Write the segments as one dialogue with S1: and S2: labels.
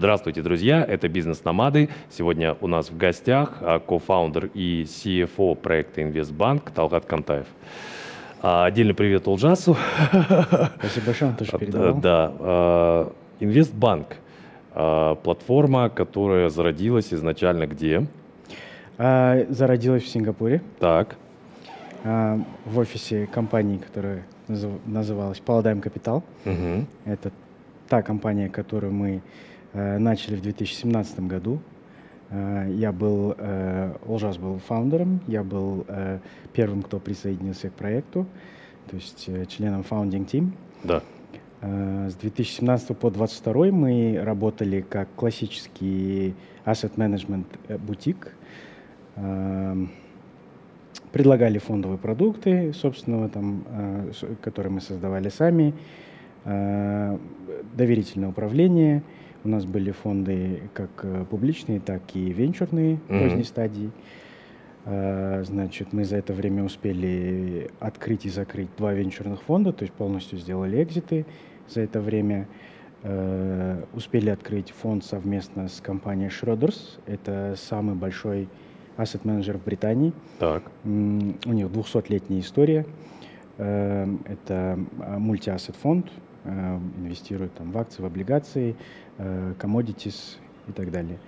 S1: Здравствуйте, друзья! Это «Бизнес-номады». Сегодня у нас в гостях а, кофаундер и CFO проекта «Инвестбанк» Талгат Кантаев. А, отдельный привет Олжасу.
S2: Спасибо большое, он тоже передавал.
S1: Да, «Инвестбанк» а, – платформа, которая зародилась изначально где?
S2: Зародилась в Сингапуре.
S1: Так.
S2: В офисе компании, которая называлась Paladime Capital.
S1: Угу.
S2: Это та компания, которую мы Э, начали в 2017 году. Э, я был, э, Олжас был фаундером, я был первым, кто присоединился к проекту, то есть членом founding team.
S1: Да.
S2: С 2017 по 2022 мы работали как классический asset management бутик. Предлагали фондовые продукты, собственно, там, которые мы создавали сами, доверительное управление – у нас были фонды как э, публичные, так и венчурные mm-hmm. поздней стадии. А, значит, мы за это время успели открыть и закрыть два венчурных фонда, то есть полностью сделали экзиты за это время. А, успели открыть фонд совместно с компанией Schroders. Это самый большой asset менеджер в Британии.
S1: Так.
S2: У них 200-летняя история. А, это мульти-ассет фонд, инвестируют там, в акции, в облигации, Э, commodities и так далее.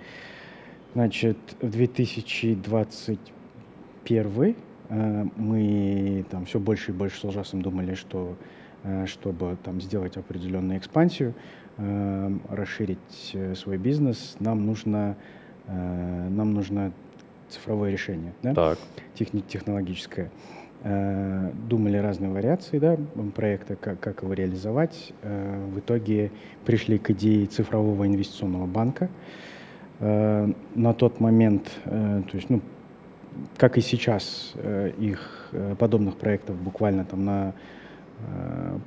S2: Значит, в 2021 э, мы там все больше и больше с ужасом думали, что э, чтобы там сделать определенную экспансию, расширить свой бизнес, нам нужно, нам нужно цифровое решение, да?
S1: так.
S2: Техни- технологическое. Э, думали разные вариации да, проекта, как, как его реализовать. Э, в итоге пришли к идее цифрового инвестиционного банка. Э, на тот момент, то есть, ну, как и сейчас, их подобных проектов буквально там на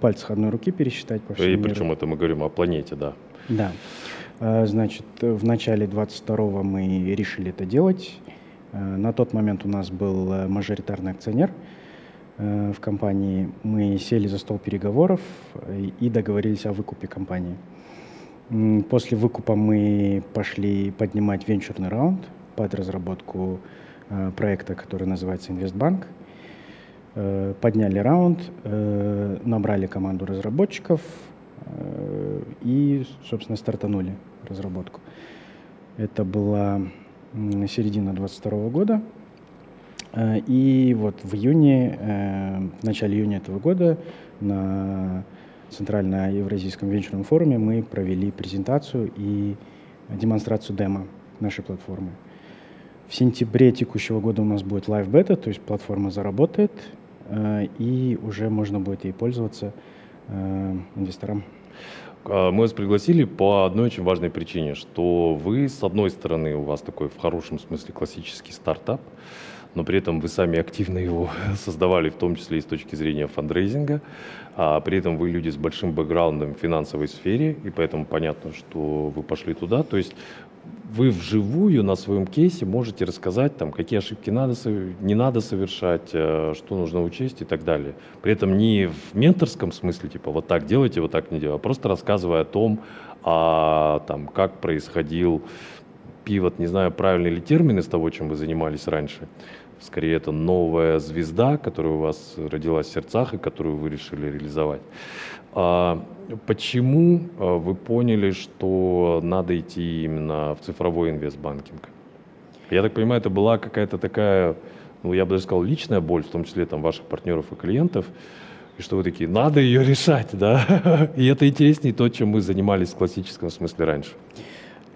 S2: пальцах одной руки пересчитать по всему
S1: И причем это мы говорим о планете, да.
S2: Да. Значит, в начале 22-го мы решили это делать. На тот момент у нас был мажоритарный акционер – в компании, мы сели за стол переговоров э, и договорились о выкупе компании. После выкупа мы пошли поднимать венчурный раунд под разработку э, проекта, который называется «Инвестбанк». Подняли раунд, набрали команду разработчиков и, собственно, стартанули разработку. Это была середина 22 года. Э, и вот в июне, э, в начале июня этого года на Центрально-Евразийском венчурном форуме мы провели презентацию и демонстрацию демо нашей платформы. В сентябре текущего года у нас будет live бета, то есть платформа заработает, э, и уже можно будет ей пользоваться инвесторам.
S1: Мы вас пригласили по одной очень важной причине, что вы, с одной стороны, у вас такой в хорошем смысле классический стартап, но при этом вы сами активно его создавали, в том числе и с точки зрения фандрейзинга, а при этом вы люди с большим бэкграундом в финансовой сфере, и поэтому понятно, что вы пошли туда. То есть вы вживую на своем кейсе можете рассказать, там, какие ошибки надо, не надо совершать, э, что нужно учесть и так далее. При этом не в менторском смысле, типа вот так делайте, вот так не делайте, а просто рассказывая о том, а, там, как происходил пивот, не знаю, правильный ли термин из того, чем вы занимались раньше, скорее это новая звезда, которая у вас родилась в сердцах и которую вы решили реализовать. А почему а, вы поняли, что надо идти именно в цифровой инвестбанкинг? Я так понимаю, это была какая-то такая, ну, я бы даже сказал, личная боль, в том числе там ваших партнеров и клиентов, и что вы такие, надо ее решать, да? И это интереснее то, чем мы занимались в классическом смысле раньше.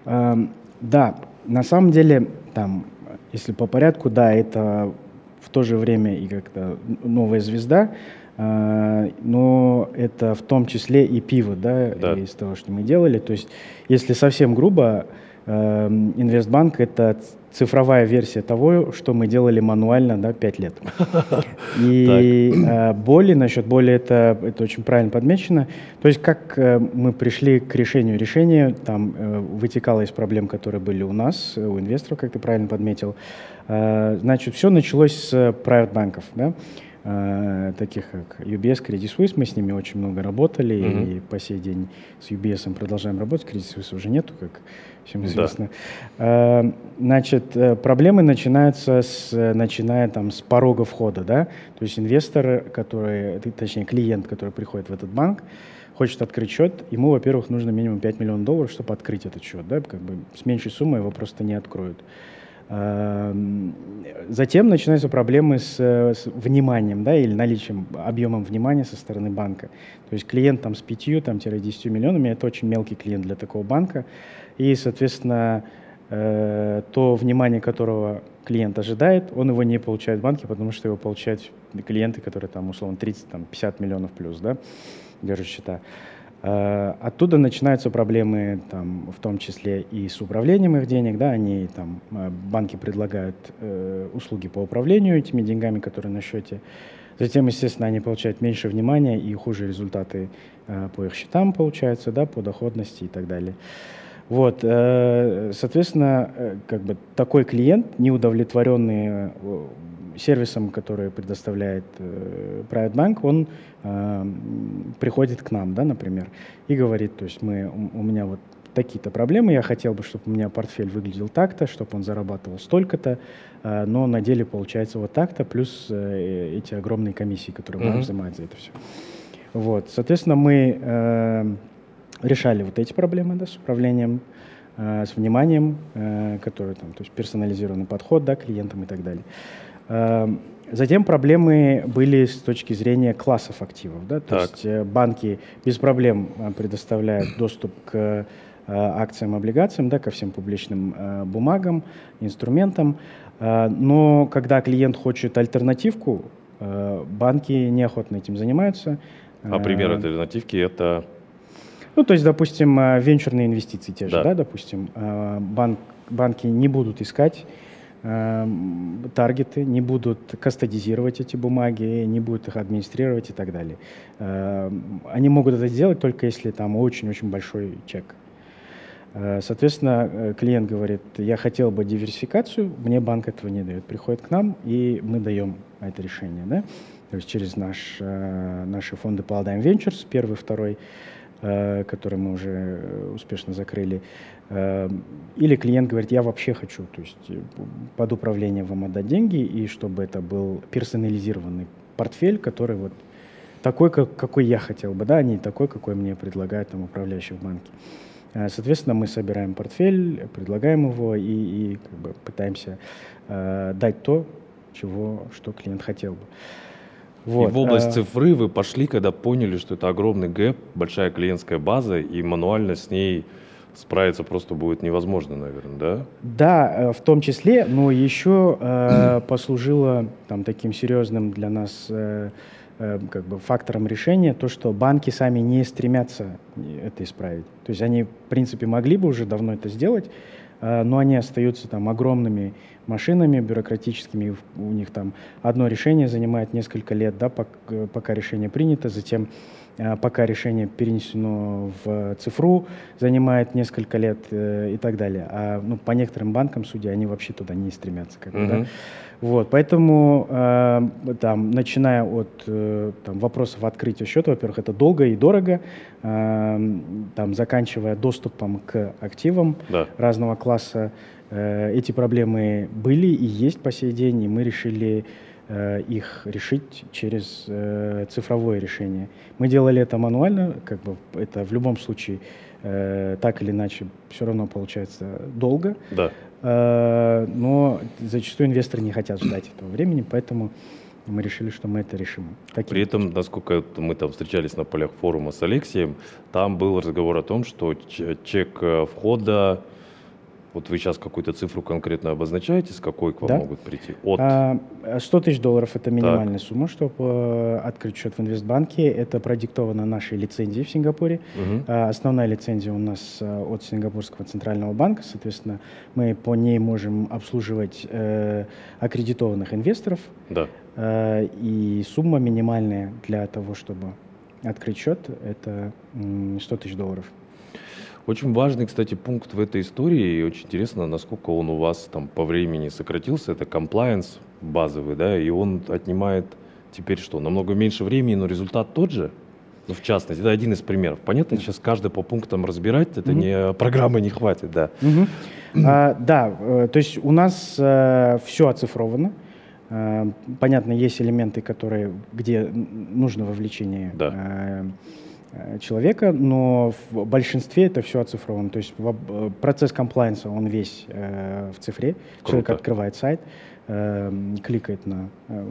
S2: Эм, да, на самом деле, там, если по порядку, да, это в то же время и как-то новая звезда, э, но это в том числе и пиво, да, да, из того, что мы делали. То есть, если совсем грубо, э, Инвестбанк это цифровая версия того, что мы делали мануально да, 5 лет. И э, боли, насчет боли это, это очень правильно подмечено. То есть как э, мы пришли к решению решения, там э, вытекало из проблем, которые были у нас, у инвесторов, как ты правильно подметил. Значит, все началось с private банков. Да? Э, таких как UBS, Credit Suisse, мы с ними очень много работали, mm-hmm. и по сей день с UBS продолжаем работать, Credit Suisse уже нету, как всем известно. Да. Э, значит, э, проблемы начинаются с, начиная там с порога входа, да, то есть инвестор, который, точнее клиент, который приходит в этот банк, хочет открыть счет, ему, во-первых, нужно минимум 5 миллионов долларов, чтобы открыть этот счет, да, как бы с меньшей суммой его просто не откроют. Эм, затем начинаются проблемы с, с вниманием, да, или наличием, объемом внимания со стороны банка. То есть клиент там с 5-10 там, миллионами, это очень мелкий клиент для такого банка, и, соответственно, э, то внимание, которого клиент ожидает, он его не получает в банке, потому что его получают клиенты, которые там, условно, 30-50 миллионов плюс, да, держат счета. Оттуда начинаются проблемы, там, в том числе и с управлением их денег. Да, они, там, э, банки предлагают э, услуги по управлению этими деньгами, которые на счете. Затем, естественно, они получают меньше внимания и хуже результаты э, по их счетам получаются, да, по доходности и так далее. Вот, э, соответственно, э, как бы такой клиент, неудовлетворенный сервисом, который предоставляет Private Bank, он приходит к нам, да, например, и говорит, то есть мы, у, меня вот такие-то проблемы, я хотел бы, чтобы у меня портфель выглядел так-то, чтобы он зарабатывал столько-то, но на деле получается вот так-то, плюс эти огромные комиссии, которые банк mm-hmm. взимает за это все. Вот, соответственно, мы решали вот эти проблемы да, с управлением, э, с вниманием, э, которые там, то есть персонализированный подход да, клиентам и так далее. Э, затем проблемы были с точки зрения классов активов. Да? То так. есть э, банки без проблем э, предоставляют доступ к э, акциям, облигациям, да, ко всем публичным бумагам, инструментам. Но когда клиент хочет альтернативку, банки неохотно этим занимаются.
S1: А пример альтернативки это
S2: ну, то есть, допустим, венчурные инвестиции те же, да, да допустим, банк, банки не будут искать таргеты, не будут кастодизировать эти бумаги, не будут их администрировать и так далее. Они могут это сделать только если там очень-очень большой чек. Соответственно, клиент говорит, я хотел бы диверсификацию, мне банк этого не дает. Приходит к нам, и мы даем это решение. Да? То есть через наш, наши фонды Paladine Ventures, первый, второй, Э, который мы уже э, успешно закрыли. Э, или клиент говорит, я вообще хочу, то есть под управление вам отдать деньги, и чтобы это был персонализированный портфель, который вот такой, как, какой я хотел бы, да, а не такой, какой мне предлагает там управляющий в банке. Соответственно, мы собираем портфель, предлагаем его и, и как бы пытаемся э, дать то, чего, что клиент хотел бы.
S1: Вот. И в область а... цифры вы пошли, когда поняли, что это огромный гэп, большая клиентская база, и мануально с ней справиться просто будет невозможно, наверное, да?
S2: Да, э, в том числе, но еще э, послужило там таким серьезным для нас э, э, как бы фактором решения то, что банки сами не стремятся это исправить. То есть они, в принципе, могли бы уже давно это сделать, э, но они остаются там огромными машинами бюрократическими. У них там одно решение занимает несколько лет, да, пока решение принято, затем пока решение перенесено в цифру, занимает несколько лет э, и так далее. А ну, по некоторым банкам, судя, они вообще туда не стремятся. Как бы, uh-huh. да? Вот, поэтому э, там, начиная от э, там, вопросов открытия счета, во-первых, это долго и дорого, э, там, заканчивая доступом к активам да. разного класса, Э, эти проблемы были и есть по сей день, и мы решили их решить через э, цифровое решение. Мы делали это мануально, как бы это в любом случае так или иначе все равно получается долго. Да. Но зачастую инвесторы не хотят ждать этого времени, поэтому мы решили, что мы это решим.
S1: Таким При этом, насколько мы там встречались на полях форума с Алексеем, там был разговор о том, что чек входа вот вы сейчас какую-то цифру конкретно обозначаете, с какой к вам да? могут прийти?
S2: От... 100 а, тысяч долларов – это минимальная так. сумма, чтобы э, открыть счет в инвестбанке. Это продиктовано нашей лицензией в Сингапуре. Угу. Основная лицензия у нас э, от Сингапурского центрального банка. Соответственно, мы по ней можем обслуживать э, аккредитованных инвесторов. Да. И сумма минимальная для того, чтобы открыть счет – это 100 тысяч долларов.
S1: Очень важный, кстати, пункт в этой истории, и очень интересно, насколько он у вас там по времени сократился, это compliance базовый, да, и он отнимает теперь что, намного меньше времени, но результат тот же? Ну, в частности, это один из примеров. Понятно, сейчас каждый по пунктам разбирать, это mm-hmm. не программы не хватит, да.
S2: Mm-hmm. А, да, э, то есть у нас э, все оцифровано. Э, понятно, есть элементы, которые, где нужно вовлечение да. э, э человека, но в большинстве это все оцифровано. То есть процесс комплайенса, он весь э, в цифре. Круто. Человек открывает сайт, Эм, кликает на э,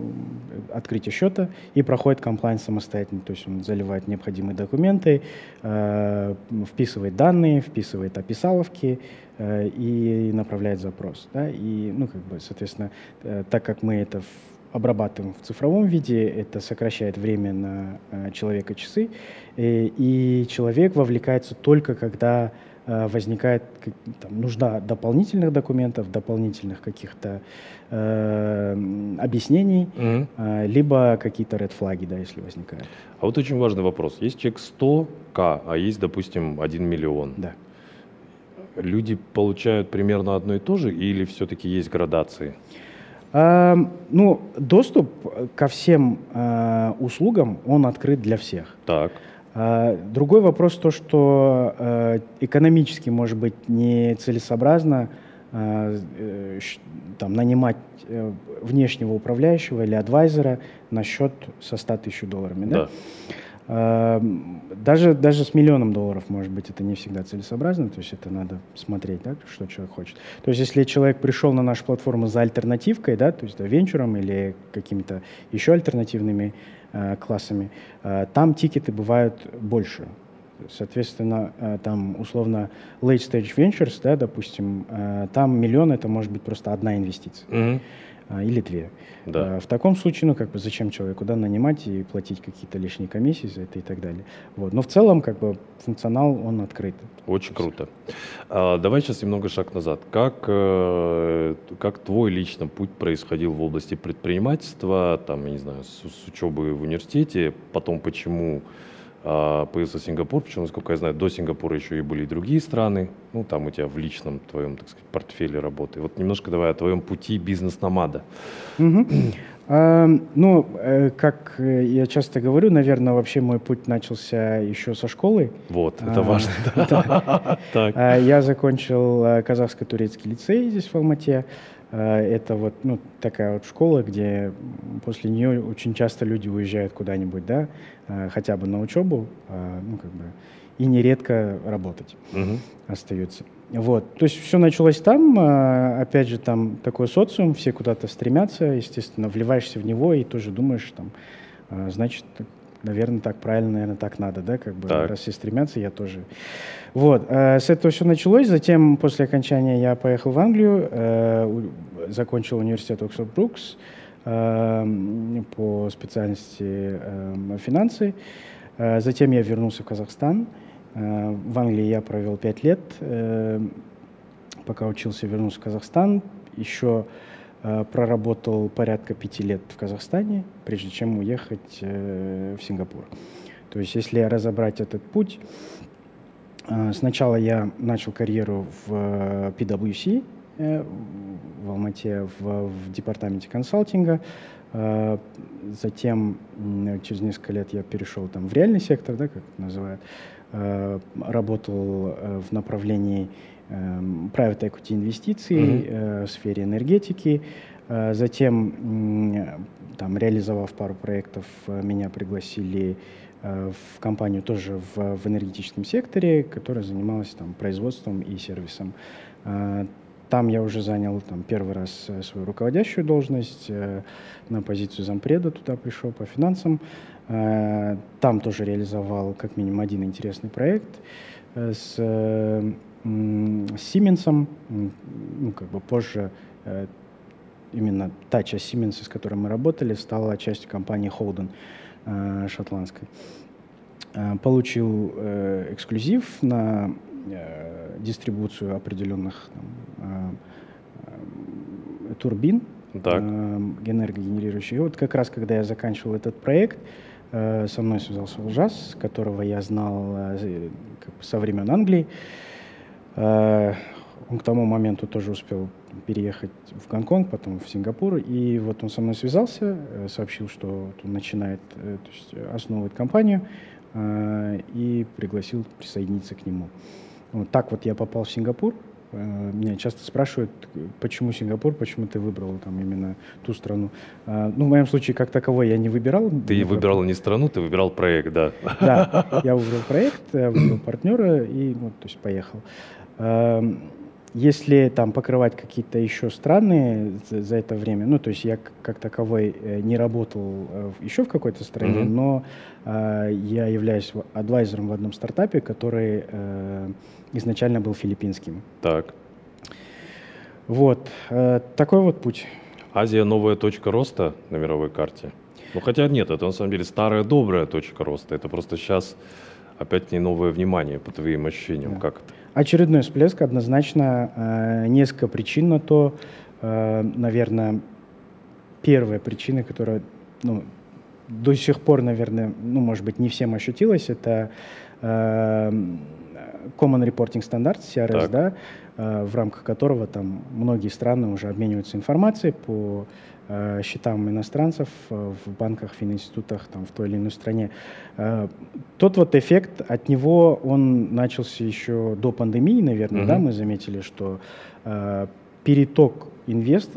S2: открытие счета и проходит комплайнс самостоятельно. То есть он заливает необходимые документы, э, вписывает данные, вписывает описаловки э, и направляет запрос. Да? И, ну, как бы, соответственно, так как мы это обрабатываем в цифровом виде, это сокращает время на человека часы, и человек вовлекается только когда Э, возникает там, нужда дополнительных документов, дополнительных каких-то э, объяснений, mm-hmm. э, либо какие-то red флаги, да, если возникают.
S1: А вот очень важный вопрос. Есть чек 100к, а есть, допустим, 1 миллион.
S2: Да.
S1: Люди получают примерно одно и то же или все-таки есть градации?
S2: Э, ну, доступ ко всем э, услугам, он открыт для всех.
S1: Так.
S2: А, другой вопрос то, что э, экономически, может быть, нецелесообразно э, там, нанимать э, внешнего управляющего или адвайзера на счет со 100 тысяч долларами. Да? Да. Даже, даже с миллионом долларов, может быть, это не всегда целесообразно, то есть это надо смотреть, да, что человек хочет. То есть если человек пришел на нашу платформу за альтернативкой, да, то есть да, венчуром или какими-то еще альтернативными Э, классами, э, там тикеты бывают больше. Соответственно, э, там условно late stage ventures, да, допустим, там миллион это может быть просто одна инвестиция. Mm-hmm или две. Да. В таком случае, ну, как бы, зачем человеку, да, нанимать и платить какие-то лишние комиссии за это и так далее. Вот. Но в целом, как бы, функционал, он открыт.
S1: Очень круто. А, давай сейчас немного шаг назад. Как, э, как твой лично путь происходил в области предпринимательства, там, я не знаю, с, с учебы в университете, потом почему а, появился Сингапур, причем, насколько я знаю, до Сингапура еще и были и другие страны, ну, там у тебя в личном твоем, так сказать, портфеле работы. Вот немножко давай о твоем пути бизнес-номада.
S2: Угу. А, ну, э, как э, я часто говорю, наверное, вообще мой путь начался еще со школы.
S1: Вот, это а, важно.
S2: А, я закончил э, казахско-турецкий лицей здесь в Алмате. Это вот ну, такая вот школа, где после нее очень часто люди уезжают куда-нибудь, да, хотя бы на учебу, ну, как бы, и нередко работать угу. остаются. Вот. То есть все началось там, а, опять же, там такой социум, все куда-то стремятся, естественно, вливаешься в него и тоже думаешь, там, а, значит, наверное, так правильно, наверное, так надо, да, как бы, так. раз все стремятся, я тоже. Вот, а, с этого все началось, затем после окончания я поехал в Англию, закончил университет Оксфорд Брукс по специальности финансы, затем я вернулся в Казахстан, Э, в Англии я провел пять лет, э, пока учился, вернулся в Казахстан. Еще э, проработал порядка пяти лет в Казахстане, прежде чем уехать в Сингапур. То есть, если разобрать этот путь, сначала я начал карьеру в PwC, в Алмате, в, в департаменте консалтинга. Затем, через несколько лет, я перешел там в реальный сектор, да, как это называют. Э, работал э, в направлении private equity инвестиций mm-hmm. в сфере энергетики. Затем, там, реализовав пару проектов, меня пригласили в компанию тоже в, в энергетическом секторе, которая занималась там, производством и сервисом. Там я уже занял там, первый раз свою руководящую должность, на позицию зампреда туда пришел по финансам. Э, там тоже реализовал как минимум один интересный проект э, с Siemens. Ну, как бы позже э, именно та часть Siemens, с которой мы работали, стала частью компании Holden шотландской. Получил эксклюзив на дистрибуцию определенных там, турбин так. энергогенерирующих. И вот как раз, когда я заканчивал этот проект, Э, со мной связался ужас, которого я знал э, как бы со времен Англии. Э, Он к тому моменту тоже успел переехать в Гонконг, потом в Сингапур. И вот он со мной связался, э, сообщил, что он начинает, э, то есть основывает компанию и пригласил присоединиться к нему. Вот так вот я попал в Сингапур. Меня часто спрашивают, почему Сингапур, почему ты выбрал там именно ту страну. Ну, в моем случае, как таковой, я не выбирал.
S1: Ты выбирал не страну, ты выбирал проект, да.
S2: Да, я выбрал проект, выбрал партнера и, ну, то есть, поехал. Если там покрывать какие-то еще страны за, за это время, ну, то есть я как таковой э, не работал э, еще в какой-то стране, mm-hmm. но э, я являюсь адвайзером в одном стартапе, который э, изначально был филиппинским.
S1: Так.
S2: Вот. Э, такой вот путь.
S1: Азия новая точка роста на мировой карте. Ну, хотя нет, это на самом деле старая добрая точка роста. Это просто сейчас опять не новое внимание по твоим ощущениям. Да. Как это?
S2: Очередной всплеск, однозначно, э, несколько причин на то. Э, наверное, первая причина, которая ну, до сих пор, наверное, ну, может быть, не всем ощутилась, это э, Common Reporting Standards, CRS, так. да, в рамках которого там многие страны уже обмениваются информацией по счетам иностранцев э, в банках, в институтах там, в той или иной стране. Э, тот вот эффект, от него он начался еще до пандемии, наверное, mm-hmm. да, мы заметили, что переток инвест,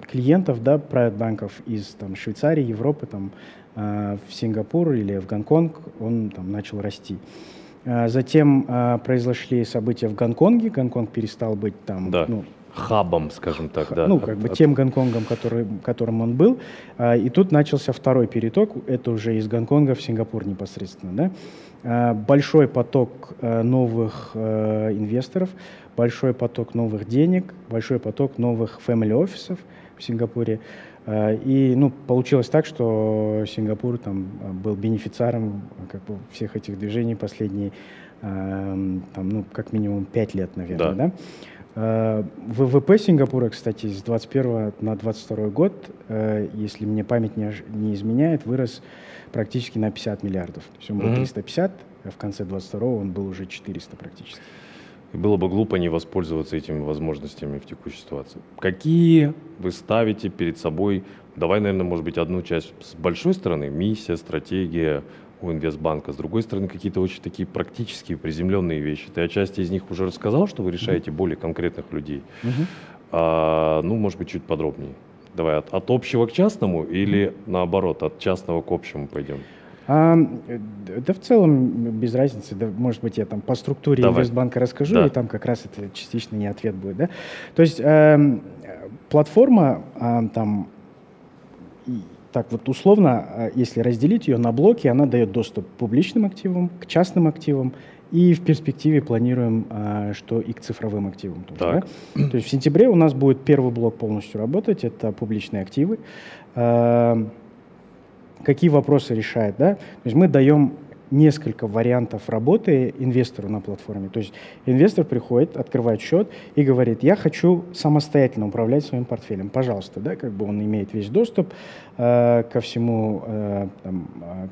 S2: клиентов, да, private банков из там, Швейцарии, Европы, там, в Сингапур или в Гонконг, он там начал расти. Затем произошли события в Гонконге, Гонконг перестал быть там,
S1: да. ну, хабом, скажем так, да.
S2: Ну, как бы тем Гонконгом, который, которым он был. А, и тут начался второй переток, это уже из Гонконга в Сингапур непосредственно, да. А, большой поток а, новых инвесторов, большой поток новых денег, большой поток новых family офисов в Сингапуре. И ну, получилось так, что Сингапур там, был бенефициаром как бы, всех этих движений последние, там, ну, как минимум пять лет, наверное. Да. Да? Э, ВВП Сингапура, кстати, с 21 на 22 год, э, если мне память не, не изменяет, вырос практически на 50 миллиардов. То есть он был mm-hmm. 350, а в конце 22 он был уже 400 практически.
S1: И было бы глупо не воспользоваться этими возможностями в текущей ситуации. Какие вы ставите перед собой, давай, наверное, может быть, одну часть с большой стороны, миссия, стратегия, у Инвестбанка. С другой стороны, какие-то очень такие практические, приземленные вещи. Ты о части из них уже рассказал, что вы решаете mm-hmm. более конкретных людей. Mm-hmm. А, ну, может быть, чуть подробнее. Давай от, от общего к частному или mm-hmm. наоборот, от частного к общему пойдем?
S2: А, да в целом без разницы, да, может быть, я там по структуре Давай. Инвестбанка расскажу, да. и там как раз это частично не ответ будет. Да? То есть э, платформа э, там так вот условно, э, если разделить ее на блоки, она дает доступ к публичным активам, к частным активам, и в перспективе планируем, э, что и к цифровым активам тоже. Да? То есть в сентябре у нас будет первый блок полностью работать, это публичные активы. Э, какие вопросы решает, да? То есть мы даем несколько вариантов работы инвестору на платформе. То есть инвестор приходит, открывает счет и говорит, я хочу самостоятельно управлять своим портфелем. Пожалуйста, да, как бы он имеет весь доступ э, ко всему э, там, э,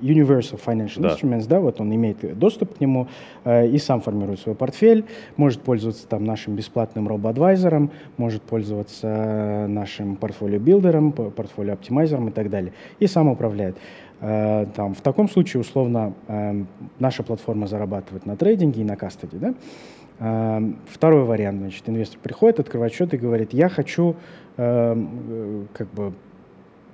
S2: Universal Financial да. Instruments, да, вот он имеет доступ к нему э, и сам формирует свой портфель, может пользоваться там нашим бесплатным робо-адвайзером, может пользоваться нашим портфолио-билдером, портфолио-оптимайзером и так далее, и сам управляет. Э, там, в таком случае, условно, э, наша платформа зарабатывает на трейдинге и на кастоде. Да? Э, второй вариант, значит, инвестор приходит, открывает счет и говорит, я хочу как бы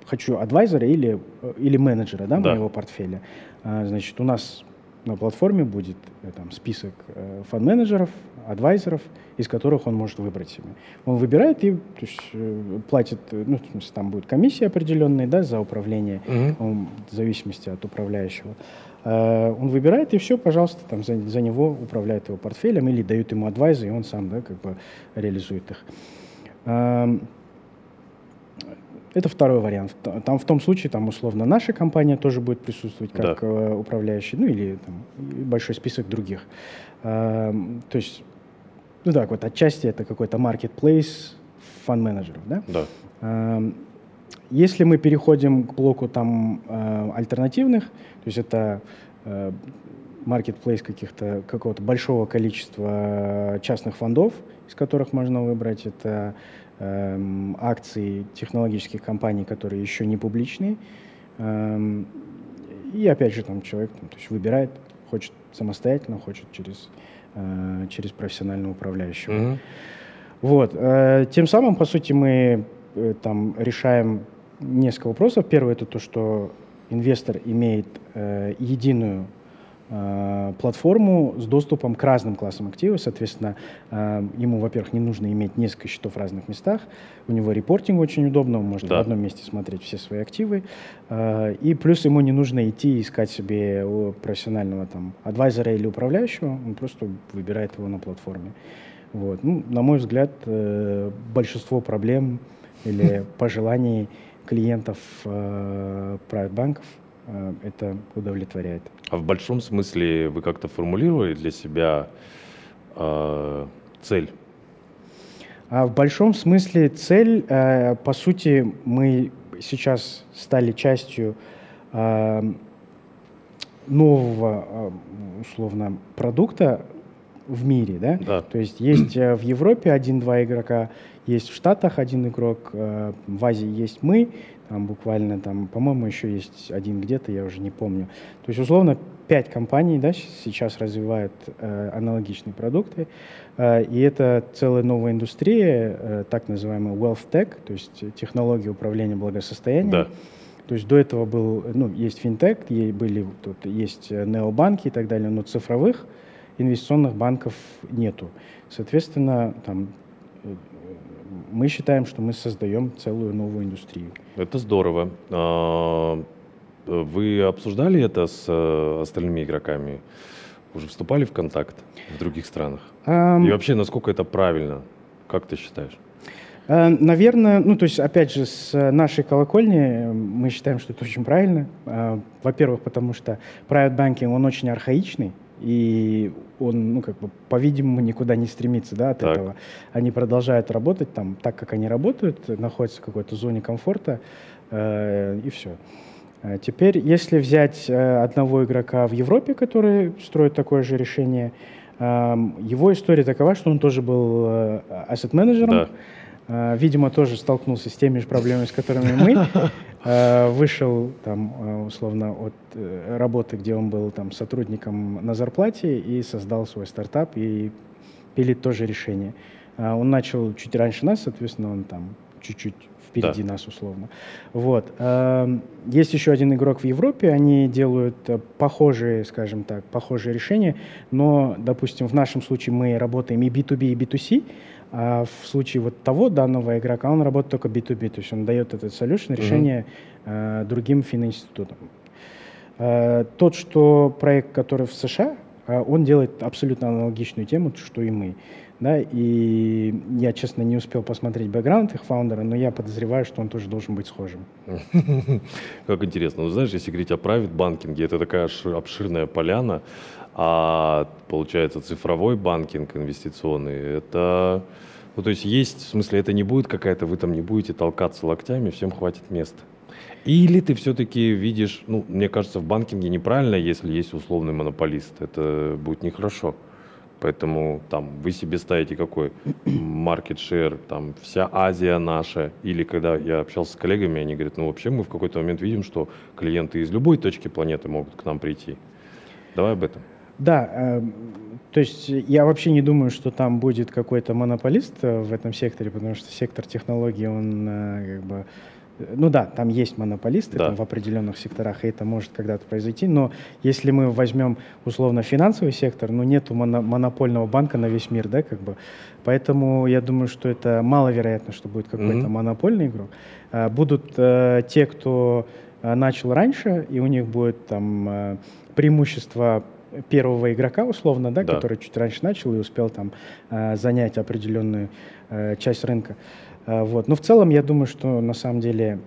S2: хочу адвайзера или, или менеджера да, да. моего портфеля. Значит, у нас на платформе будет там, список фан-менеджеров, адвайзеров, из которых он может выбрать себе. Он выбирает и то есть, э, платит, э, ну, там будет комиссия определенная да, за управление, mm-hmm. он, в зависимости от управляющего. Э, он выбирает, и все, пожалуйста, там за, за него управляет его портфелем или дают ему адвайзы, и он сам да, как бы реализует их. Эм, это второй вариант. Там в том случае, там условно наша компания тоже будет присутствовать как да. управляющий, ну или там, большой список других. Эм, то есть ну так вот, отчасти это какой-то marketplace фан-менеджеров, да?
S1: Да.
S2: Эм, если мы переходим к блоку там э, альтернативных, то есть это маркетплейс каких-то, какого-то большого количества частных фондов, из которых можно выбрать. Это э, акции технологических компаний, которые еще не публичные. Э, и опять же, там человек там, то есть выбирает, хочет самостоятельно, хочет через, э, через профессионального управляющего. Mm-hmm. Вот. Э, тем самым, по сути, мы э, там решаем несколько вопросов. Первый это то, что инвестор имеет э, единую платформу с доступом к разным классам активов. Соответственно, э, ему, во-первых, не нужно иметь несколько счетов в разных местах. У него репортинг очень удобно, он может да. в одном месте смотреть все свои активы. Э, и плюс ему не нужно идти искать себе профессионального там адвайзера или управляющего, он просто выбирает его на платформе. Вот. Ну, на мой взгляд, большинство проблем или пожеланий клиентов private банков Э, это удовлетворяет.
S1: А в большом смысле вы как-то формулировали для себя э, цель?
S2: А в большом смысле цель, э, по сути, мы сейчас стали частью э, нового, э, условно, продукта в мире, да?
S1: да.
S2: То есть есть э, в Европе один-два игрока, есть в Штатах один игрок, э, в Азии есть мы, там буквально там, по-моему, еще есть один где-то, я уже не помню. То есть, условно, пять компаний да, сейчас развивают э, аналогичные продукты, э, и это целая новая индустрия, э, так называемый wealth tech, то есть технологии управления благосостоянием.
S1: Да.
S2: То есть до этого был, ну, есть финтех, были, тут есть необанки и так далее, но цифровых инвестиционных банков нету. Соответственно, там мы считаем, что мы создаем целую новую индустрию.
S1: Это здорово. А, вы обсуждали это с э, остальными игроками? Уже вступали в контакт в других странах? Um, И вообще, насколько это правильно? Как ты считаешь?
S2: Э, наверное, ну то есть, опять же, с нашей колокольни мы считаем, что это очень правильно. Э, во-первых, потому что private banking, он очень архаичный, и он, ну, как бы, по-видимому, никуда не стремится, да, от так. этого. Они продолжают работать там так, как они работают, находятся в какой-то зоне комфорта, э, и все. Э, теперь, если взять э, одного игрока в Европе, который строит такое же решение, э, его история такова, что он тоже был э, asset-менеджером, да видимо, тоже столкнулся с теми же проблемами, с которыми мы. Э, вышел там, э, условно, от работы, где он был там сотрудником на зарплате и создал свой стартап и пилит тоже решение. Он начал чуть раньше нас, соответственно, он там чуть-чуть впереди да. нас условно. Вот. Есть еще один игрок в Европе, они делают похожие, скажем так, похожие решения, но, допустим, в нашем случае мы работаем и B2B, и B2C, а в случае вот того данного игрока он работает только B2B, то есть он дает этот solution, решение mm-hmm. э, другим фининститутам. Э, тот, что проект, который в США, э, он делает абсолютно аналогичную тему, что и мы. Да, и я, честно, не успел посмотреть бэкграунд их фаундера, но я подозреваю, что он тоже должен быть схожим.
S1: Как интересно. Ну, знаешь, если говорить о private банкинге, это такая обширная поляна, а получается цифровой банкинг инвестиционный, это... Ну, то есть есть, в смысле, это не будет какая-то, вы там не будете толкаться локтями, всем хватит места. Или ты все-таки видишь, ну, мне кажется, в банкинге неправильно, если есть условный монополист. Это будет нехорошо. Поэтому там вы себе ставите какой market share, там вся Азия наша. Или когда я общался с коллегами, они говорят, ну вообще мы в какой-то момент видим, что клиенты из любой точки планеты могут к нам прийти. Давай об этом.
S2: Да, э, то есть я вообще не думаю, что там будет какой-то монополист э, в этом секторе, потому что сектор технологий, он э, как бы... Ну да, там есть монополисты да. там, в определенных секторах, и это может когда-то произойти, но если мы возьмем условно финансовый сектор, ну нету моно монопольного банка на весь мир, да, как бы. Поэтому я думаю, что это маловероятно, что будет какой-то mm-hmm. монопольный игрок. А, будут э, те, кто начал раньше, и у них будет там э, преимущество первого игрока, условно, да, да. который чуть раньше начал и успел там э, занять определенную э, часть рынка. Э, вот. Но в целом я думаю, что на самом деле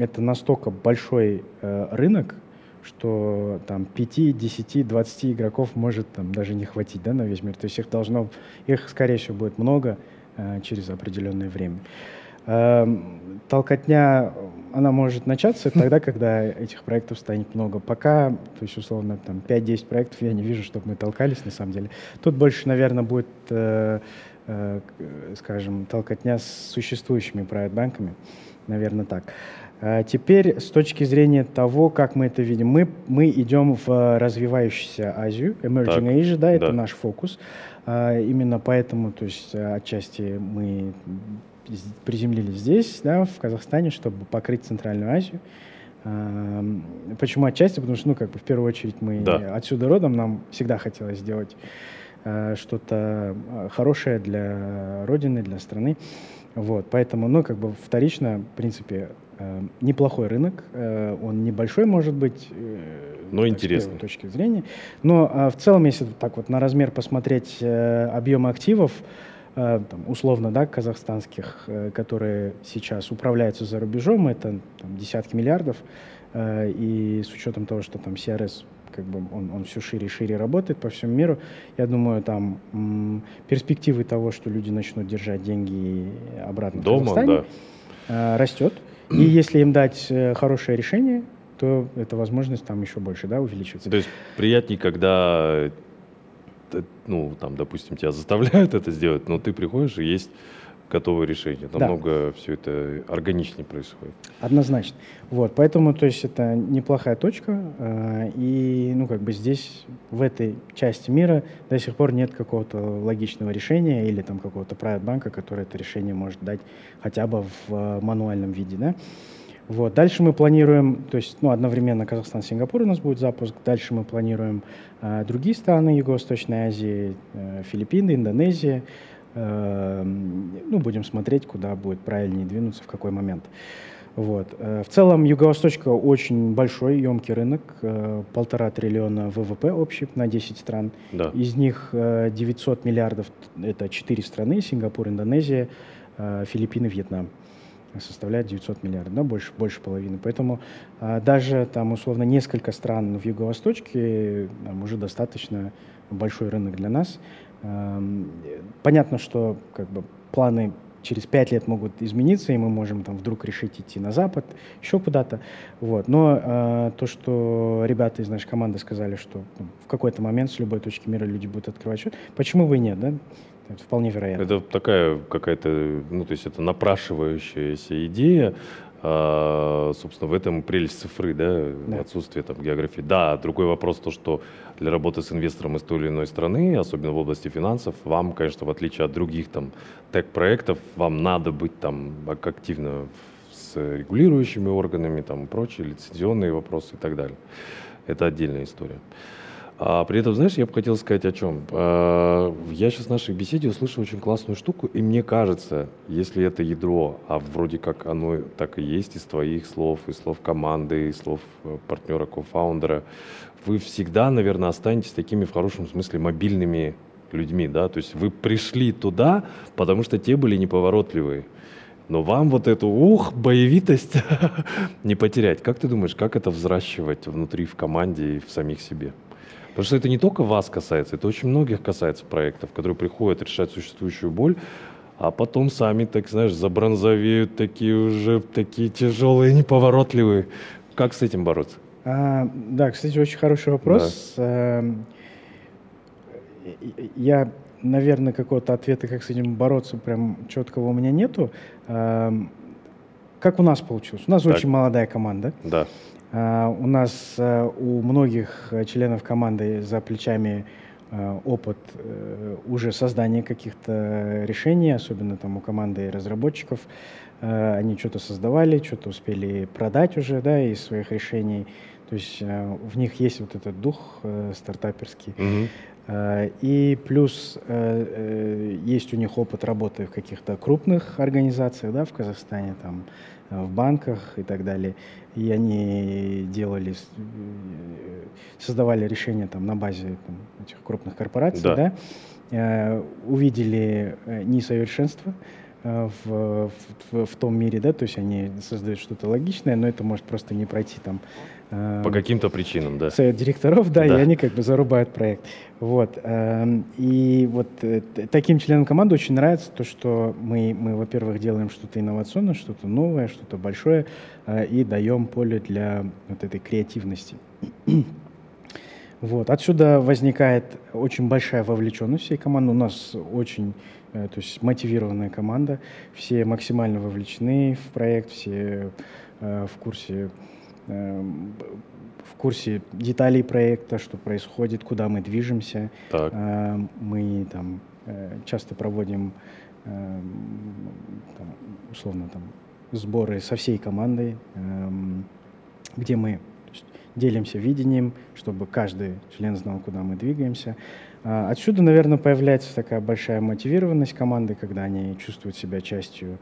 S2: это настолько большой рынок, что там 5, 10, 20 игроков может там даже не хватить да, на весь мир. То есть их должно, их, скорее всего, будет много через определенное время. Эм, толкотня, она может начаться тогда, когда этих проектов станет много. Пока, то есть, условно, там 5-10 проектов я не вижу, чтобы мы толкались, на самом деле. Тут больше, наверное, будет, э, э, скажем, толкотня с существующими проект-банками. Наверное, так. А теперь с точки зрения того, как мы это видим, мы, мы идем в развивающуюся Азию, Emerging так, Asia, да, это да. наш фокус. А, именно поэтому, то есть отчасти мы приземлились здесь, да, в Казахстане, чтобы покрыть Центральную Азию. А, почему отчасти? Потому что, ну, как бы в первую очередь мы да. отсюда родом, нам всегда хотелось сделать а, что-то а, хорошее для родины, для страны. Вот, поэтому, ну, как бы вторично, в принципе, неплохой рынок. Он небольшой, может быть, э,
S1: но интересный.
S2: с точки зрения. Но в целом, если так вот на размер посмотреть э, объема активов, Э, там, условно, да, казахстанских, э, которые сейчас управляются за рубежом, это там, десятки миллиардов, э, и с учетом того, что там CRS как бы он, он все шире и шире работает по всему миру. Я думаю, там м, перспективы того, что люди начнут держать деньги обратно Дома, в Казахстане, да. растет. И если им дать хорошее решение, то эта возможность там еще больше да, увеличивается.
S1: То есть приятнее, когда ну, там, допустим, тебя заставляют это сделать, но ты приходишь и есть готовое решение. Намного да. все это органичнее происходит.
S2: Однозначно. Вот, поэтому, то есть, это неплохая точка, э, и, ну, как бы здесь, в этой части мира до сих пор нет какого-то логичного решения или там какого-то прайват-банка, который это решение может дать хотя бы в э, мануальном виде, да. Вот. Дальше мы планируем, то есть ну, одновременно Казахстан, Сингапур у нас будет запуск. Дальше мы планируем э, другие страны Юго-Восточной Азии, э, Филиппины, Индонезия. Э, ну, будем смотреть, куда будет правильнее двинуться, в какой момент. Вот. Э, в целом Юго-Восточка очень большой, емкий рынок, э, полтора триллиона ВВП общий на 10 стран. Да. Из них 900 миллиардов – это 4 страны, Сингапур, Индонезия, Филиппины, Вьетнам составляет 900 миллиардов, да, больше, больше половины. Поэтому а, даже там условно несколько стран в Юго-Восточке там, уже достаточно большой рынок для нас. А, понятно, что как бы планы через пять лет могут измениться, и мы можем там вдруг решить идти на Запад, еще куда-то. Вот. Но э, то, что ребята из нашей команды сказали, что ну, в какой-то момент с любой точки мира люди будут открывать счет, почему бы и нет, да? Это вполне вероятно.
S1: Это такая какая-то, ну, то есть это напрашивающаяся идея, а, собственно, в этом прелесть цифры, да, да, отсутствие там географии. Да, другой вопрос то, что для работы с инвестором из той или иной страны, особенно в области финансов, вам, конечно, в отличие от других там тег-проектов, вам надо быть там активно с регулирующими органами, там прочие лицензионные вопросы и так далее. Это отдельная история. А при этом, знаешь, я бы хотел сказать о чем. А, я сейчас в нашей беседе услышал очень классную штуку, и мне кажется, если это ядро, а вроде как оно так и есть из твоих слов, из слов команды, из слов э, партнера, кофаундера, вы всегда, наверное, останетесь такими в хорошем смысле мобильными людьми, да, то есть вы пришли туда, потому что те были неповоротливые. Но вам вот эту, ух, боевитость не потерять. Как ты думаешь, как это взращивать внутри в команде и в самих себе? Потому что это не только вас касается, это очень многих касается проектов, которые приходят решать существующую боль, а потом сами, так знаешь, забронзовеют, такие уже, такие тяжелые, неповоротливые. Как с этим бороться?
S2: А, да, кстати, очень хороший вопрос. Да. Эм, я, наверное, какого-то ответа, как с этим бороться, прям четкого у меня нету. Эм, как у нас получилось? У нас так. очень молодая команда.
S1: Да.
S2: А, у нас э, у многих членов команды за плечами э, опыт э, уже создания каких-то решений, особенно там у команды разработчиков. Они что-то создавали, что-то успели продать уже, да, из своих решений. То есть в них есть вот этот дух стартаперский. Mm-hmm. И плюс есть у них опыт работы в каких-то крупных организациях, да, в Казахстане, там, в банках и так далее и они делали, э, создавали решения там на базе там, этих крупных корпораций, да, да? Э, увидели э, несовершенство, э, в, в, в том мире, да, то есть они создают что-то логичное, но это может просто не пройти там.
S1: Э, По каким-то причинам, да.
S2: Совет директоров, да, да, и они как бы зарубают проект. Вот. Э, и вот э, таким членам команды очень нравится то, что мы, мы во-первых, делаем что-то инновационное, что-то новое, что-то большое, э, и даем поле для вот этой креативности. Вот. Отсюда возникает очень большая вовлеченность всей команды. У нас очень э, то есть мотивированная команда, все максимально вовлечены в проект, все в курсе в курсе деталей проекта, что происходит, куда мы движемся. Так. Э, мы там э, часто проводим э, там, условно там сборы со всей командой, э, где мы делимся видением, чтобы каждый член знал, куда мы двигаемся. А, отсюда, наверное, появляется такая большая мотивированность команды, когда они чувствуют себя частью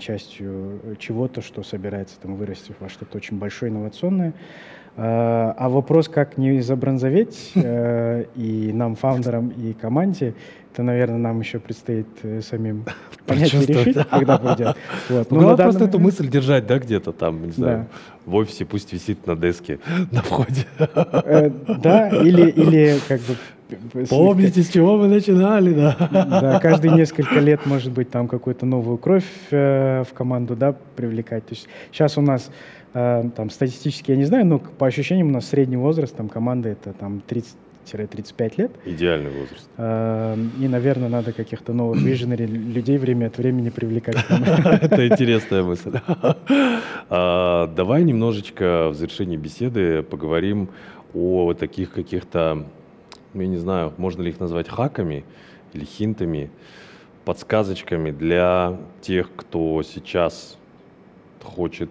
S2: частью чего-то, что собирается там вырасти во что-то очень большое, инновационное. А, а вопрос, как не забронзоветь э, и нам, фаундерам, и команде, это, наверное, нам еще предстоит э, самим понять и решить, когда придет.
S1: Вот. Ну, главное просто эту мысль держать, да, где-то там, не знаю, в офисе пусть висит на деске на входе.
S2: Э, да, или, или как бы
S1: Помните, с чего мы начинали, да?
S2: Да, каждые несколько лет, может быть, там какую-то новую кровь э, в команду, да, привлекать. То есть сейчас у нас Э, там статистически я не знаю, но по ощущениям у нас средний возраст там команды это там 30-35 лет.
S1: Идеальный возраст.
S2: Э, и, наверное, надо каких-то новых виженери людей время от времени привлекать.
S1: Это интересная мысль. А, давай немножечко в завершении беседы поговорим о таких каких-то, я не знаю, можно ли их назвать хаками или хинтами, подсказочками для тех, кто сейчас хочет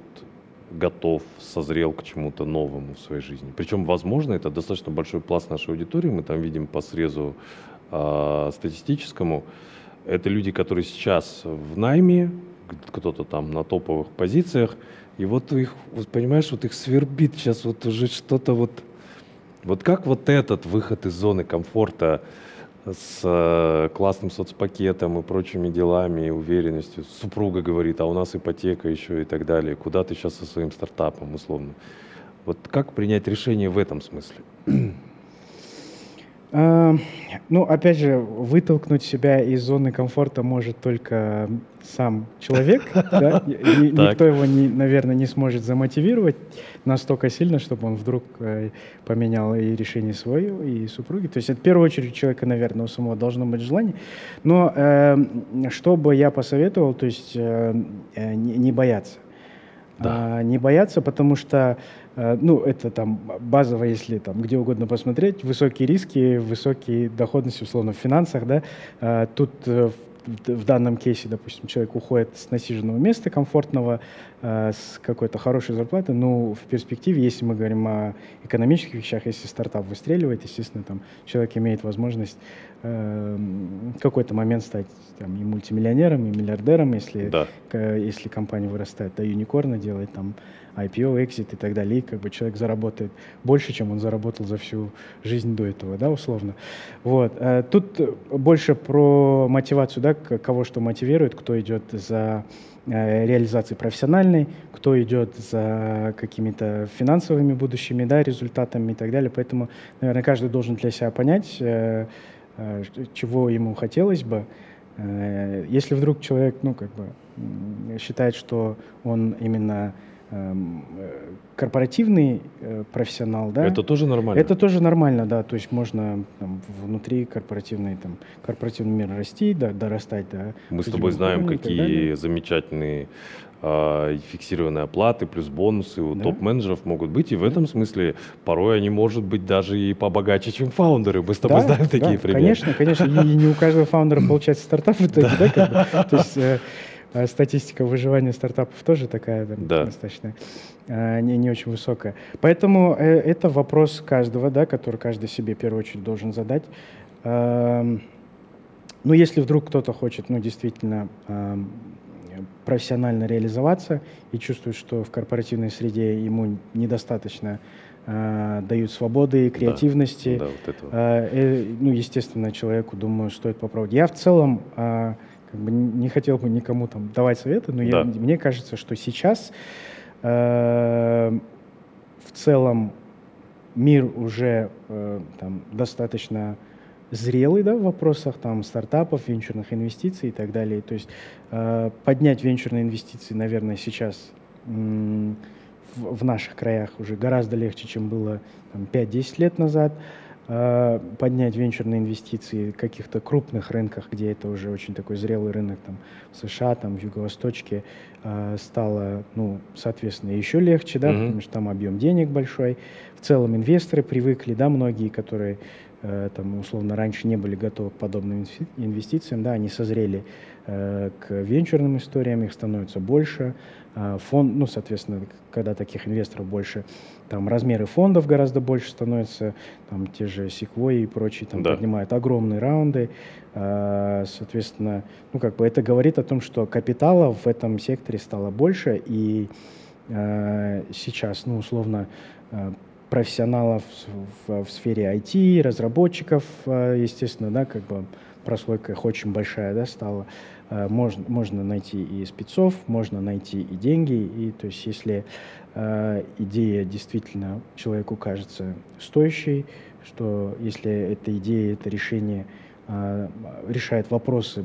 S1: готов, созрел к чему-то новому в своей жизни. Причем, возможно, это достаточно большой пласт нашей аудитории, мы там видим по срезу э, статистическому. Это люди, которые сейчас в найме, кто-то там на топовых позициях, и вот их, вот, понимаешь, вот их свербит сейчас вот уже что-то вот, вот как вот этот выход из зоны комфорта, с э, классным соцпакетом и прочими делами, и уверенностью. Супруга говорит, а у нас ипотека еще и так далее. Куда ты сейчас со своим стартапом, условно? Вот как принять решение в этом смысле?
S2: А, ну, опять же, вытолкнуть себя из зоны комфорта может только сам человек. Никто его, не, наверное, не сможет замотивировать настолько сильно, чтобы он вдруг э, поменял и решение свое, и супруги. То есть, это в первую очередь, у человека, наверное, у самого должно быть желание. Но э, что бы я посоветовал, то есть э, э не, бояться. Да. А, не бояться, потому что ну, это там базово, если там где угодно посмотреть, высокие риски, высокие доходности, условно, в финансах, да, э, тут э, в данном кейсе, допустим, человек уходит с насиженного места комфортного, э, с какой-то хорошей зарплаты, ну, в перспективе, если мы говорим о экономических вещах, если стартап выстреливает, естественно, там человек имеет возможность э, в какой-то момент стать там, и мультимиллионером, и миллиардером, если, да. к, если компания вырастает до юникорна, делает там IPO, exit и так далее, и как бы человек заработает больше, чем он заработал за всю жизнь до этого, да, условно. Вот. Э, тут больше про мотивацию, да, кого что мотивирует, кто идет за э, реализацией профессиональной, кто идет за какими-то финансовыми будущими да, результатами и так далее. Поэтому, наверное, каждый должен для себя понять, э, чего ему хотелось бы. Если вдруг человек, ну, как бы, считает, что он именно Эм, э, корпоративный э, профессионал, да.
S1: Это тоже нормально.
S2: Это тоже нормально, да. То есть можно там, внутри корпоративной там корпоративный мир расти, да, дорастать, да.
S1: Мы с тобой знаем, какие замечательные э, фиксированные оплаты плюс бонусы у да? топ-менеджеров могут быть, и в этом смысле порой они, может быть, даже и побогаче, чем фаундеры. Мы с тобой да, знаем да, такие примеры.
S2: Конечно, конечно. И не у каждого фаундера получается стартап в итоге, да, То есть э, а статистика выживания стартапов тоже такая там, да. достаточно а, не, не очень высокая. Поэтому э, это вопрос каждого, да, который каждый себе в первую очередь должен задать. ну, если вдруг кто-то хочет, ну, действительно профессионально реализоваться и чувствует, что в корпоративной среде ему недостаточно э, дают свободы и креативности, да, да, вот это. э, э, ну, естественно, человеку, думаю, стоит попробовать. Я в целом э, как бы не хотел бы никому там давать советы, но да. я, мне кажется, что сейчас э, в целом мир уже э, там достаточно зрелый да, в вопросах там, стартапов, венчурных инвестиций и так далее. То есть э, поднять венчурные инвестиции, наверное, сейчас в, в наших краях уже гораздо легче, чем было там, 5-10 лет назад. Э, поднять венчурные инвестиции в каких-то крупных рынках, где это уже очень такой зрелый рынок, там, в США, там, в Юго-Восточке, э, стало, ну, соответственно, еще легче, да, mm-hmm. потому что там объем денег большой. В целом инвесторы привыкли, да, многие, которые там, условно, раньше не были готовы к подобным инвестициям, да, они созрели э, к венчурным историям, их становится больше. Э, фонд, ну, соответственно, когда таких инвесторов больше, там размеры фондов гораздо больше становятся, там те же Sequoia и прочие там да. поднимают огромные раунды. Э, соответственно, ну, как бы это говорит о том, что капитала в этом секторе стало больше, и э, сейчас, ну, условно, э, профессионалов в, в сфере IT, разработчиков, э, естественно, да, как бы прослойка их очень большая, да, стала. Э, можно, можно найти и спецов, можно найти и деньги, и то есть если э, идея действительно человеку кажется стоящей, что если эта идея, это решение э, решает вопросы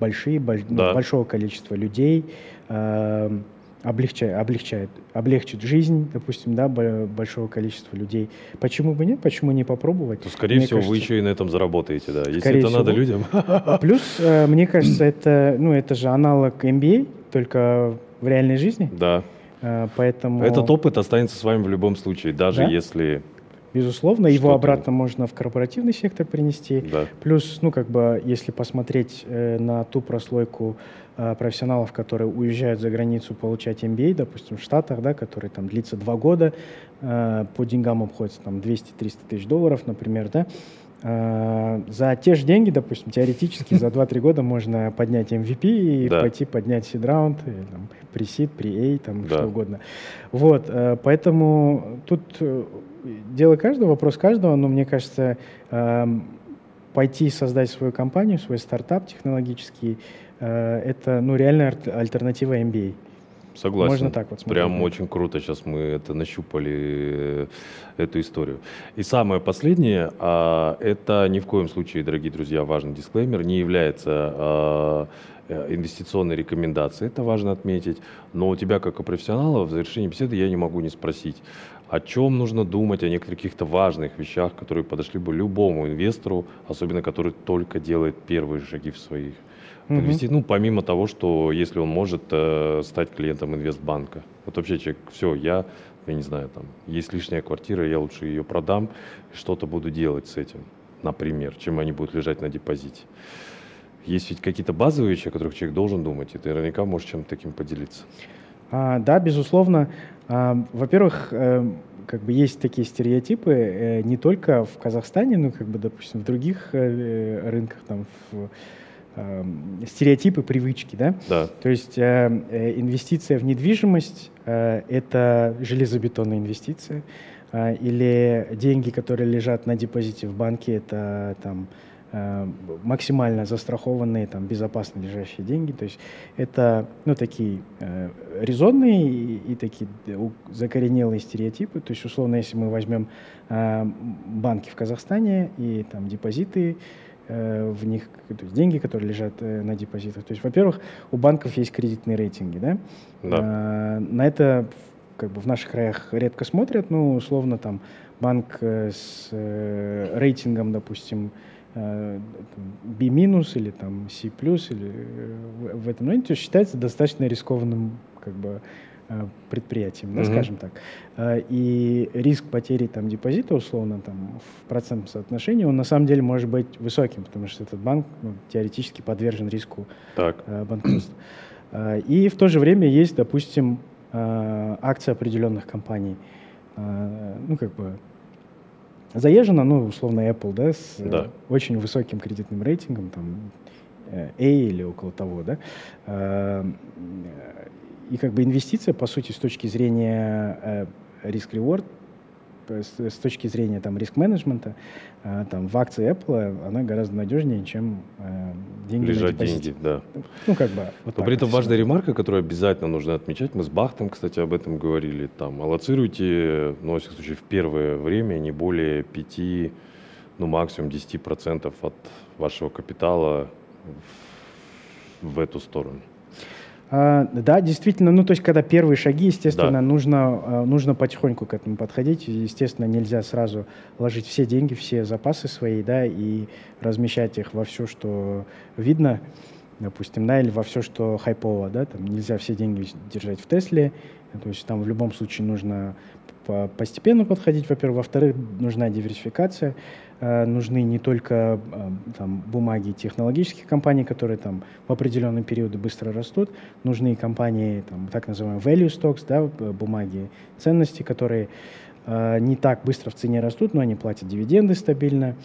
S2: большие, больш, да. большого количества людей, э, облегчает, облегчает, облегчит жизнь, допустим, да, большого количества людей. Почему бы нет? Почему не попробовать?
S1: То, скорее мне всего, кажется, вы еще и на этом заработаете, да. Если это всего. надо людям.
S2: Плюс, э, мне кажется, это, ну, это же аналог MBA, только в реальной жизни.
S1: Да.
S2: Э, поэтому...
S1: Этот опыт останется с вами в любом случае, даже да? если
S2: Безусловно, его обратно можно в корпоративный сектор принести. Да. Плюс, ну, как бы, если посмотреть э, на ту прослойку профессионалов, которые уезжают за границу получать MBA, допустим, в Штатах, да, который там длится два года, э, по деньгам обходится там 200-300 тысяч долларов, например, да, э, за те же деньги, допустим, теоретически за 2-3 года можно поднять MVP и да. пойти поднять сид-раунд, при сид, при A, там, да. что угодно. Вот, э, поэтому тут э, дело каждого, вопрос каждого, но мне кажется, пойти создать свою компанию, свой стартап технологический, э, это ну, реальная альтернатива MBA.
S1: Согласен.
S2: Можно так вот
S1: смотреть. Прям очень круто сейчас мы это нащупали, э, эту историю. И самое последнее, а, это ни в коем случае, дорогие друзья, важный дисклеймер, не является а, э, инвестиционной рекомендацией, это важно отметить. Но у тебя, как у профессионала, в завершении беседы я не могу не спросить, о чем нужно думать, о некоторых каких-то важных вещах, которые подошли бы любому инвестору, особенно который только делает первые шаги в своих инвести... Ну, помимо того, что если он может э, стать клиентом инвестбанка. Вот вообще человек, все, я, я не знаю, там, есть лишняя квартира, я лучше ее продам, что-то буду делать с этим, например, чем они будут лежать на депозите. Есть ведь какие-то базовые вещи, о которых человек должен думать, и ты наверняка можешь чем-то таким поделиться.
S2: А, да, безусловно. А, во-первых, э, как бы есть такие стереотипы э, не только в Казахстане, но как бы, допустим, в других э, рынках, там, в, стереотипы, привычки, да?
S1: Да.
S2: То есть инвестиция в недвижимость – это железобетонная инвестиция, или деньги, которые лежат на депозите в банке, это там Э, максимально застрахованные, там, безопасно лежащие деньги. То есть это ну, такие э, резонные и, и такие закоренелые стереотипы. То есть, условно, если мы возьмем э, банки в Казахстане и там депозиты, э, в них, то есть деньги, которые лежат э, на депозитах. То есть, во-первых, у банков есть кредитные рейтинги, да?
S1: да.
S2: Э, на это как бы в наших краях редко смотрят, ну, условно, там, банк э, с э, рейтингом, допустим, Э, B минус или там C или э, в этом моменте считается достаточно рискованным как бы э, предприятием, да, скажем так. И риск потери там депозита условно там в процентном соотношении он на самом деле может быть высоким, потому что этот банк ну, теоретически подвержен риску
S1: так.
S2: банкротства. И в то же время есть, допустим, акции определенных компаний, ну как бы заезжена, ну, условно, Apple, да, с
S1: да.
S2: очень высоким кредитным рейтингом, там, э, A или около того, да, э, и как бы инвестиция, по сути, с точки зрения э, риск-реворд, с, с точки зрения там риск-менеджмента, э, там в акции Apple она гораздо надежнее, чем э, деньги
S1: Лежать на деньги, да.
S2: Ну, как бы.
S1: Вот Но при этом важная ремарка, которую обязательно нужно отмечать, мы с Бахтом, кстати, об этом говорили, там, аллоцируйте, ну, во всяком случае, в первое время не более 5, ну, максимум 10% от вашего капитала в, в эту сторону.
S2: А, да, действительно, ну то есть когда первые шаги, естественно, да. нужно, а, нужно потихоньку к этому подходить. Естественно, нельзя сразу ложить все деньги, все запасы свои, да, и размещать их во все, что видно, допустим, да, или во все, что хайпово, да, там нельзя все деньги держать в Тесле, то есть там в любом случае нужно постепенно подходить, во-первых. Во-вторых, нужна диверсификация. Э, нужны не только э, там, бумаги технологических компаний, которые там в определенные периоды быстро растут, нужны компании, там, так называемые value stocks, да, бумаги ценности, которые э, не так быстро в цене растут, но они платят дивиденды стабильно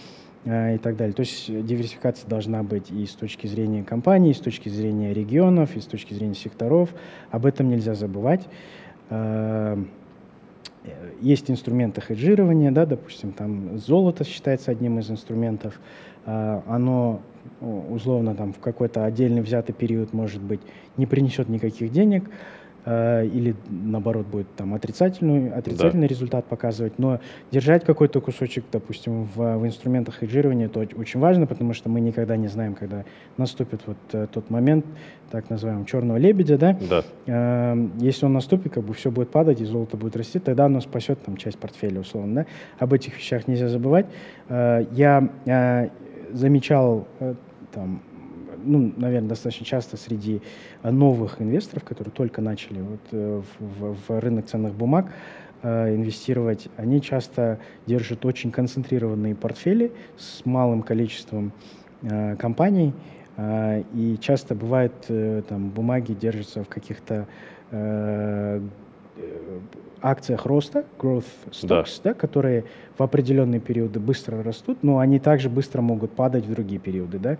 S2: и так далее. То есть диверсификация должна быть и с точки зрения компаний, и с точки зрения регионов, и с точки зрения секторов. Об этом нельзя забывать. Э, есть инструменты хеджирования, да, допустим, там золото считается одним из инструментов, а, оно условно там в какой-то отдельный взятый период, может быть, не принесет никаких денег, Э, или наоборот будет там отрицательный, отрицательный да. результат показывать, но держать какой-то кусочек, допустим, в, в инструментах хеджирования, это очень важно, потому что мы никогда не знаем, когда наступит вот э, тот момент, так называемого черного лебедя, да?
S1: Да.
S2: Э, если он наступит, как бы все будет падать и золото будет расти, тогда оно спасет там часть портфеля, условно, да? Об этих вещах нельзя забывать. Э, я э, замечал э, там ну, наверное, достаточно часто среди э, новых инвесторов, которые только начали вот, э, в, в рынок ценных бумаг э, инвестировать, они часто держат очень концентрированные портфели с малым количеством э, компаний, э, и часто бывает, э, там, бумаги держатся в каких-то акциях роста, growth stocks, да. Да, которые в определенные периоды быстро растут, но они также быстро могут падать в другие периоды. Да?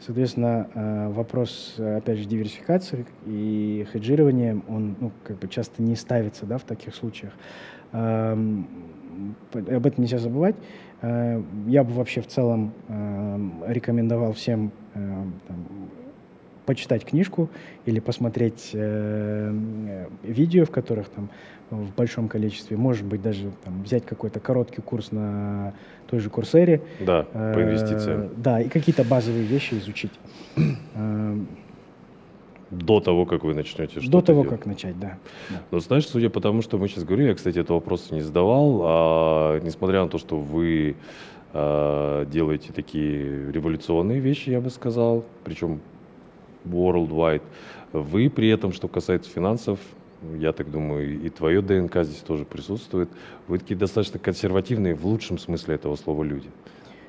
S2: Соответственно, э, вопрос, опять же, диверсификации и хеджирования, он ну, как бы часто не ставится да, в таких случаях. Эм, об этом нельзя забывать. Э, я бы вообще в целом эм, рекомендовал всем э, почитать книжку или посмотреть видео, в которых там в большом количестве, может быть, даже там, взять какой-то короткий курс на той же Курсере.
S1: Да, по инвестициям.
S2: Да, и какие-то базовые вещи изучить. Э,
S1: До того, как вы начнете что-то
S2: До того,
S1: делать.
S2: как начать, да. да.
S1: Но знаешь, судя по тому, что мы сейчас говорим, я, кстати, этого вопроса не задавал, а, несмотря на то, что вы а, делаете такие революционные вещи, я бы сказал, причем worldwide, вы при этом, что касается финансов, я так думаю, и твое ДНК здесь тоже присутствует. Вы такие достаточно консервативные в лучшем смысле этого слова люди.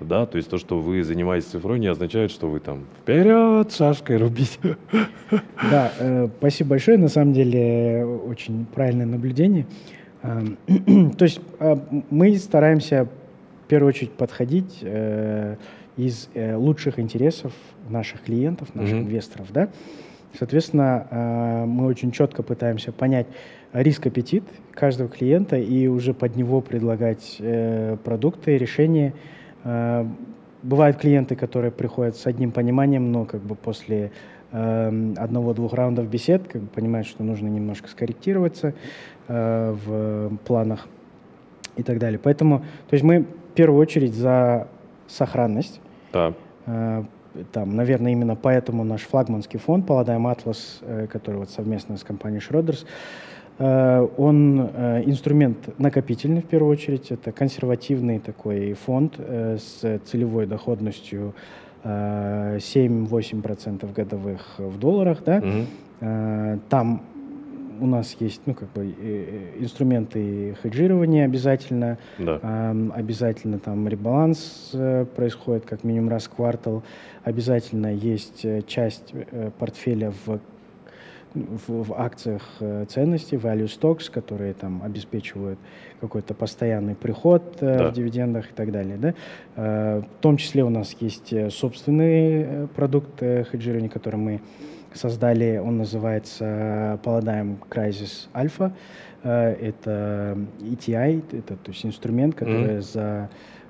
S1: Да, то есть то, что вы занимаетесь цифрой, не означает, что вы там вперед шашкой рубить.
S2: Да, э, спасибо большое. На самом деле очень правильное наблюдение. Э, то есть э, мы стараемся в первую очередь подходить э, из э, лучших интересов наших клиентов, наших mm-hmm. инвесторов, да. Соответственно, э, мы очень четко пытаемся понять риск-аппетит каждого клиента и уже под него предлагать э, продукты, решения. Э, бывают клиенты, которые приходят с одним пониманием, но как бы после одного-двух раундов бесед как бы понимают, что нужно немножко скорректироваться в планах и так далее. Поэтому, то есть мы в первую очередь за сохранность.
S1: Да
S2: там, наверное, именно поэтому наш флагманский фонд Paladine Atlas, э, который вот совместно с компанией Schroders, э, он э, инструмент накопительный в первую очередь, это консервативный такой фонд с целевой доходностью 7-8% годовых в долларах, да, угу. там у нас есть, ну, как бы, инструменты хеджирования обязательно,
S1: да.
S2: э, обязательно там ребаланс э, происходит как минимум раз в квартал, обязательно есть э, часть э, портфеля в в, в акциях э, ценностей, value stocks, которые там обеспечивают какой-то постоянный приход э, да. в дивидендах и так далее. Да? Э, в том числе у нас есть собственный продукт хеджирования, который мы создали, он называется Paradigm Crisis Alpha. Это ETI, это то есть инструмент, который mm-hmm. за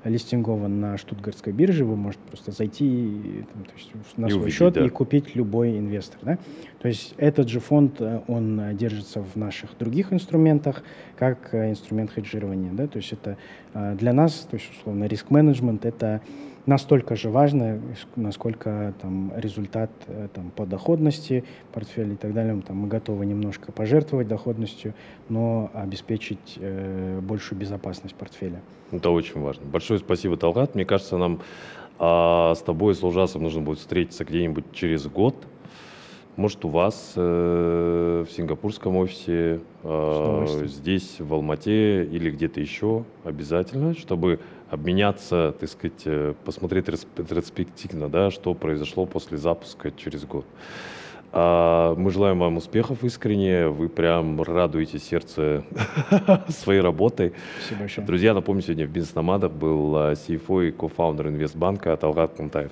S2: листингован на Штутгартской бирже, вы можете просто зайти там, то есть, на и свой увидеть, счет да. и купить любой инвестор. Да? То есть этот же фонд, э, он держится в наших других инструментах, как э, инструмент хеджирования. Да? То есть это э, для нас, то есть условно риск-менеджмент, это настолько же важно, насколько там, результат там, по доходности портфеля и так далее. Там, мы готовы немножко пожертвовать доходностью, но обеспечить э, большую безопасность портфеля.
S1: Это очень важно. Большое спасибо, Талгат. Мне кажется, нам а, с тобой, с Лужасом, нужно будет встретиться где-нибудь через год. Может, у вас э, в сингапурском офисе, э, здесь, в Алмате или где-то еще обязательно, чтобы обменяться, так сказать, э, посмотреть ретроспективно, да, что произошло после запуска через год. А мы желаем вам успехов искренне. Вы прям радуете сердце своей работой.
S2: Спасибо большое.
S1: Друзья, напомню, сегодня в бизнес-номадах был CFO а, и кофаундер инвестбанка Талгат Кунтаев.